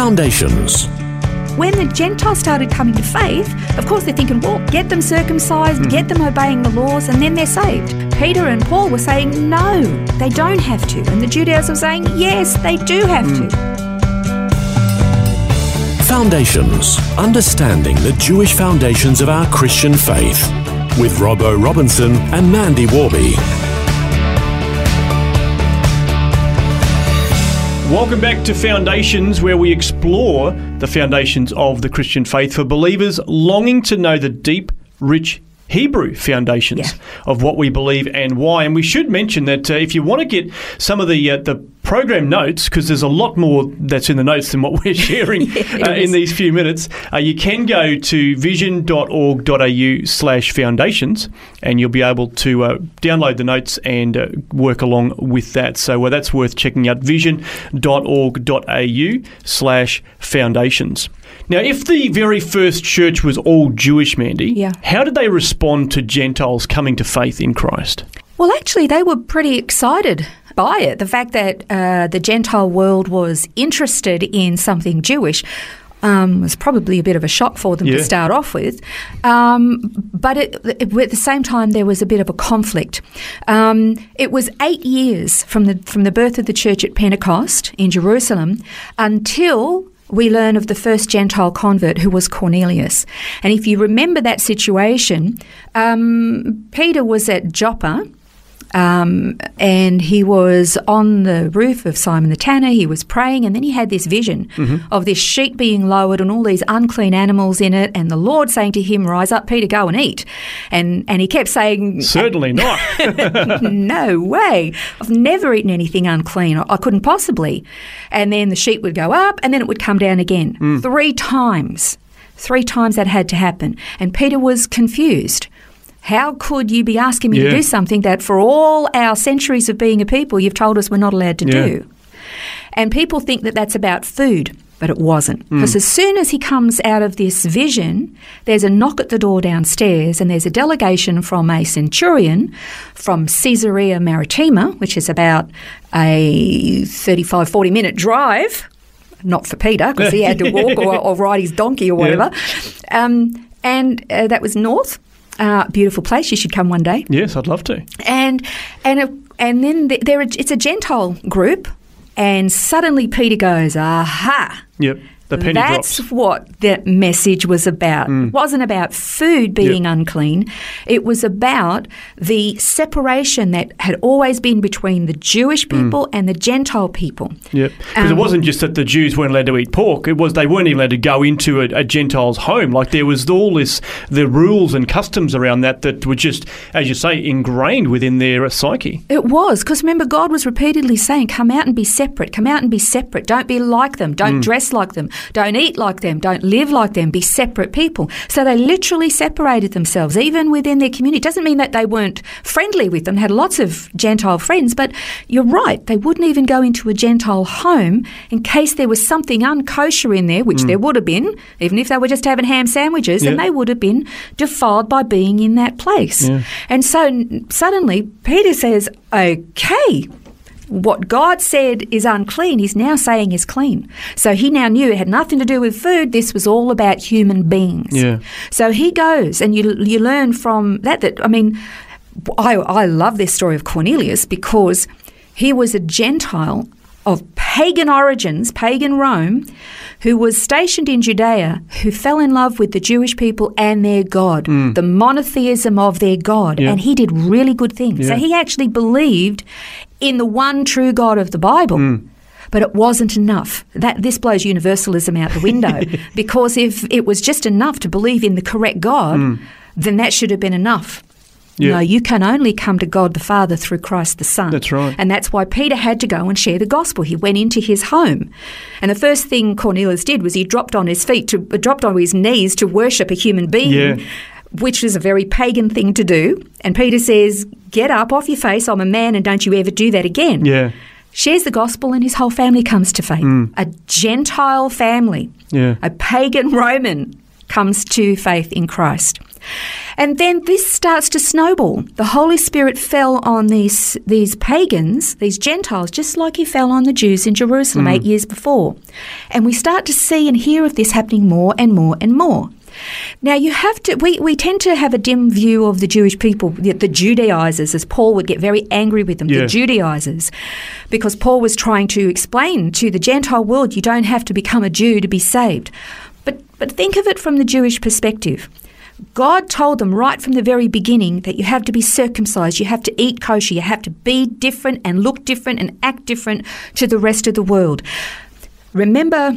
Foundations. When the Gentiles started coming to faith, of course they're thinking, well, get them circumcised, hmm. get them obeying the laws, and then they're saved. Peter and Paul were saying, no, they don't have to. And the Judaizers were saying, yes, they do have hmm. to. Foundations. Understanding the Jewish foundations of our Christian faith. With Robbo Robinson and Mandy Warby. Welcome back to Foundations, where we explore the foundations of the Christian faith for believers longing to know the deep, rich Hebrew foundations Yeah. of what we believe and why. And we should mention that uh, if you want to get some of the uh, the program notes, because there's a lot more that's in the notes than what we're sharing it uh, in these few minutes, uh, you can go to vision.org.au slash foundations and you'll be able to uh, download the notes and uh, work along with that. So that's worth checking out vision.org.au slash foundations. Now, if the very first church was all Jewish, Mandy, Yeah. how did they respond to Gentiles coming to faith in Christ? Well, actually, they were pretty excited by it. The fact that uh, the Gentile world was interested in something Jewish. Um, was probably a bit of a shock for them Yeah. to start off with, um, but it, it- at the same time there was a bit of a conflict. Um, it was eight years from the from the birth of the church at Pentecost in Jerusalem until we learn of the first Gentile convert who was Cornelius. And if you remember that situation, um, Peter was at Joppa. Um, and he was on the roof of Simon the Tanner. He was praying, and then he had this vision of this sheet being lowered and all these unclean animals in it, and the Lord saying to him, "Rise up, Peter, go and eat." And and he kept saying, Certainly not. no way. I've never eaten anything unclean. I I couldn't possibly. And then the sheet would go up and then it would come down again. Three times. Three times that had to happen. And Peter was confused. How could you be asking me Yeah. to do something that for all our centuries of being a people you've told us we're not allowed to Yeah. do? And people think that that's about food, but it wasn't. Because as soon as he comes out of this vision, there's a knock at the door downstairs, and there's a delegation from a centurion from Caesarea Maritima, which is about a 35, 40 minute drive. Not for Peter, because he had to walk or, or ride his donkey or whatever. Um, and uh, that was north. Uh, beautiful place. You should come one day yes, I'd love to. and and a, and then there it's a Gentile group, and suddenly Peter goes, "Aha!" Yep. The penny That's what the message was about. Mm. It wasn't about food being unclean. It was about the separation that had always been between the Jewish mm. people and the Gentile people. Yep. Because it Um, wasn't just that the Jews weren't allowed to eat pork. It was they weren't even allowed to go into a, a Gentile's home. Like there was all this, the rules and customs around that that were just, as you say, ingrained within their psyche. It was, because remember, God was repeatedly saying, Come out and be separate, come out and be separate. Don't be like them, don't mm. dress like them, don't eat like them, don't live like them, be separate people. So they literally separated themselves, even within their community. It doesn't mean that they weren't friendly with them, had lots of Gentile friends, but you're right, they wouldn't even go into a Gentile home in case there was something unkosher in there, which hmm. there would have been, even if they were just having ham sandwiches, and they would have been defiled by being in that place. And so suddenly Peter says, okay, what God said is unclean, he's now saying is clean. So he now knew it had nothing to do with food. This was all about human beings. Yeah. So he goes, and you you learn from that that I mean, I I love this story of Cornelius because he was a Gentile of pagan origins, pagan Rome, who was stationed in Judea, who fell in love with the Jewish people and their God, hmm. the monotheism of their God. Yeah. and he did really good things. So he actually believed in the one true God of the Bible. Hmm. But it wasn't enough. That this blows universalism out the window because if it was just enough to believe in the correct God, Hmm. then that should have been enough. Yeah. No, you can only come to God the Father through Christ the Son. That's right. And that's why Peter had to go and share the gospel. He went into his home. And the first thing Cornelius did was he dropped on his feet, to, dropped on his knees to worship a human being. Yeah. Which was a very pagan thing to do. And Peter says, Get up off your face, I'm a man, and don't you ever do that again Yeah. shares the gospel and his whole family comes to faith. Mm. A Gentile family, Yeah. a pagan Roman comes to faith in Christ. And then this starts to snowball. The Holy Spirit fell on these these pagans, these Gentiles, just like he fell on the Jews in Jerusalem mm. eight years before. And we start to see and hear of this happening more and more and more. Now you have to. We, we tend to have a dim view of the Jewish people, the, the Judaizers, as Paul would get very angry with them. Yeah. The Judaizers, because Paul was trying to explain to the Gentile world, you don't have to become a Jew to be saved. But but think of it from the Jewish perspective. God told them right from the very beginning that you have to be circumcised, you have to eat kosher, you have to be different and look different and act different to the rest of the world. Remember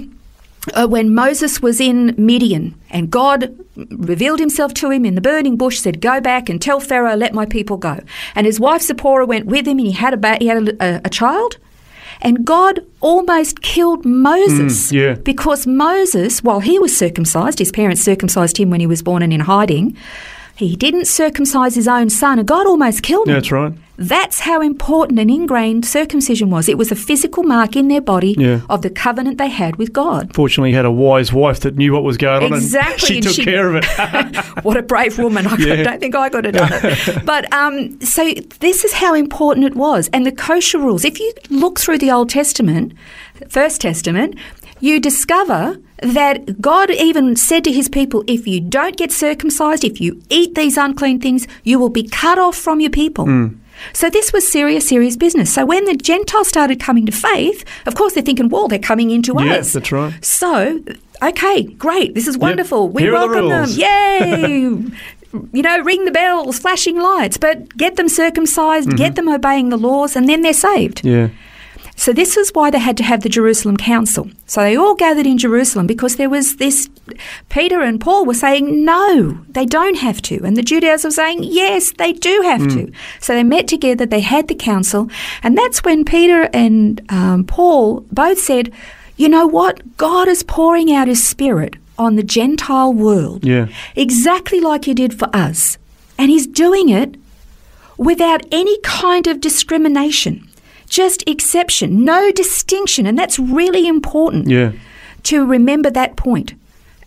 uh, when Moses was in Midian and God revealed himself to him in the burning bush, said, Go back and tell Pharaoh, let my people go. And his wife Zipporah went with him and he had a, ba- he had a, a, a child. And God almost killed Moses Mm, yeah. because Moses, while he was circumcised, his parents circumcised him when he was born and in hiding, he didn't circumcise his own son, and God almost killed him. That's right. That's how important and ingrained circumcision was. It was a physical mark in their body Yeah. of the covenant they had with God. Fortunately, he had a wise wife that knew what was going on. Exactly, And and she took she- care of it. what a brave woman. I Yeah. don't think I could have done it. But um, so this is how important it was. And the kosher rules, if you look through the Old Testament, First Testament, you discover that God even said to his people, if you don't get circumcised, if you eat these unclean things, you will be cut off from your people. Hmm. So this was serious, serious business. So when the Gentiles started coming to faith, of course they're thinking, well, they're coming into us. that's right. So, okay, great. This is wonderful. We Here are the welcome them. Yay! you know, ring the bells, flashing lights, but get them circumcised, Mm-hmm. get them obeying the laws, and then they're saved. yeah. So this is why they had to have the Jerusalem Council. So they all gathered in Jerusalem because there was this. Peter and Paul were saying no, they don't have to, and the Judaizers were saying yes, they do have to. So they met together. They had the council, and that's when Peter and um, Paul both said, "You know what? God is pouring out His Spirit on the Gentile world, Yeah. exactly like He did for us, and He's doing it." without any kind of discrimination, just exception, no distinction, and that's really important Yeah. to remember that point.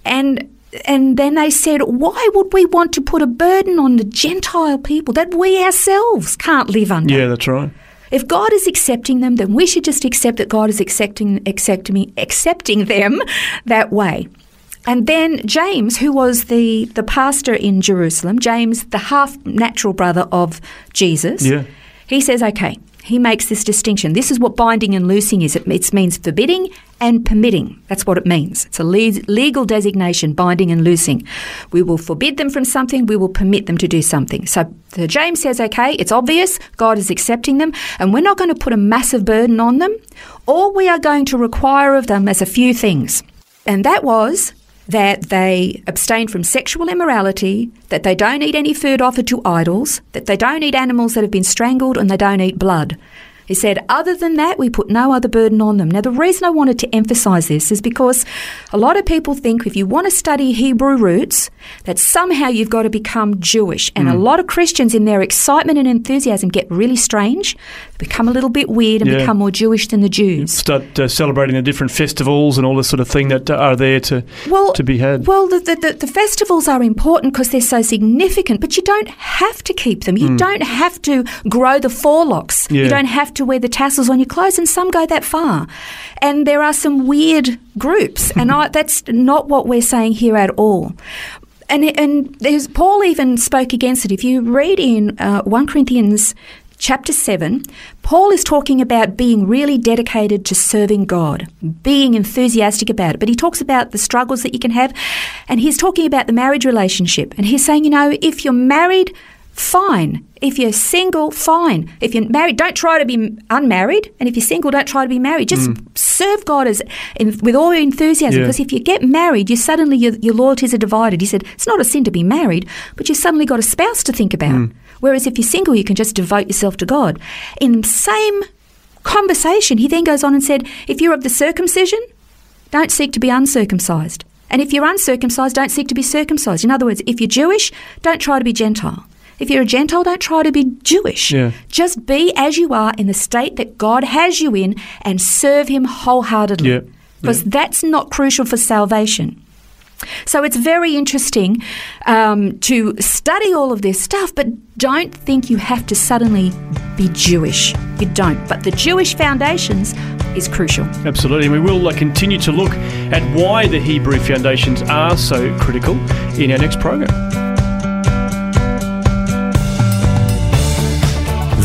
And and then they said, why would we want to put a burden on the Gentile people that we ourselves can't live under? Yeah, that's right. If God is accepting them, then we should just accept that God is accepting accepting accepting them that way. And then James, who was the, the pastor in Jerusalem, James, the half natural brother of Jesus, Yeah. he says, okay, he makes this distinction. This is what binding and loosing is. It, it means forbidding and permitting. That's what it means. It's a le- legal designation, binding and loosing. We will forbid them from something, we will permit them to do something. So, so James says, okay, it's obvious, God is accepting them, and we're not going to put a massive burden on them. All we are going to require of them is a few things. And that was that they abstain from sexual immorality, that they don't eat any food offered to idols, that they don't eat animals that have been strangled, and they don't eat blood. He said, other than that, we put no other burden on them. Now, the reason I wanted to emphasize this is because a lot of people think if you want to study Hebrew roots, that somehow you've got to become Jewish. And a hmm. lot of Christians, in their excitement and enthusiasm, get really strange, become a little bit weird, and Yeah. become more Jewish than the Jews. Start uh, celebrating the different festivals and all this sort of thing that uh, are there to well, to be had. Well, the, the, the, festivals are important because they're so significant, but you don't have to keep them. You don't have to grow the forelocks. Yeah. You don't have to wear the tassels on your clothes, and some go that far. And there are some weird groups, and I, that's not what we're saying here at all. And, and there's, Paul even spoke against it. If you read in uh, 1 Corinthians chapter 7, Paul is talking about being really dedicated to serving God, being enthusiastic about it. But he talks about the struggles that you can have, and he's talking about the marriage relationship. And he's saying, you know, if you're married, fine. If you're single, fine. If you're married, don't try to be unmarried. And if you're single, don't try to be married. Just mm. serve God as in, with all your enthusiasm. Yeah. Because if you get married, you suddenly your, your loyalties are divided. He said it's not a sin to be married, but you suddenly got a spouse to think about. Mm. Whereas if you're single, you can just devote yourself to God. In the same conversation, he then goes on and said, if you're of the circumcision, don't seek to be uncircumcised. And if you're uncircumcised, don't seek to be circumcised. In other words, if you're Jewish, don't try to be Gentile. If you're a Gentile, don't try to be Jewish. Yeah. Just be as you are in the state that God has you in and serve Him wholeheartedly. Yeah. Because that's not crucial for salvation. So it's very interesting um, to study all of this stuff, but don't think you have to suddenly be Jewish. You don't. But the Jewish foundations is crucial. Absolutely. And we will uh, continue to look at why the Hebrew foundations are so critical in our next program.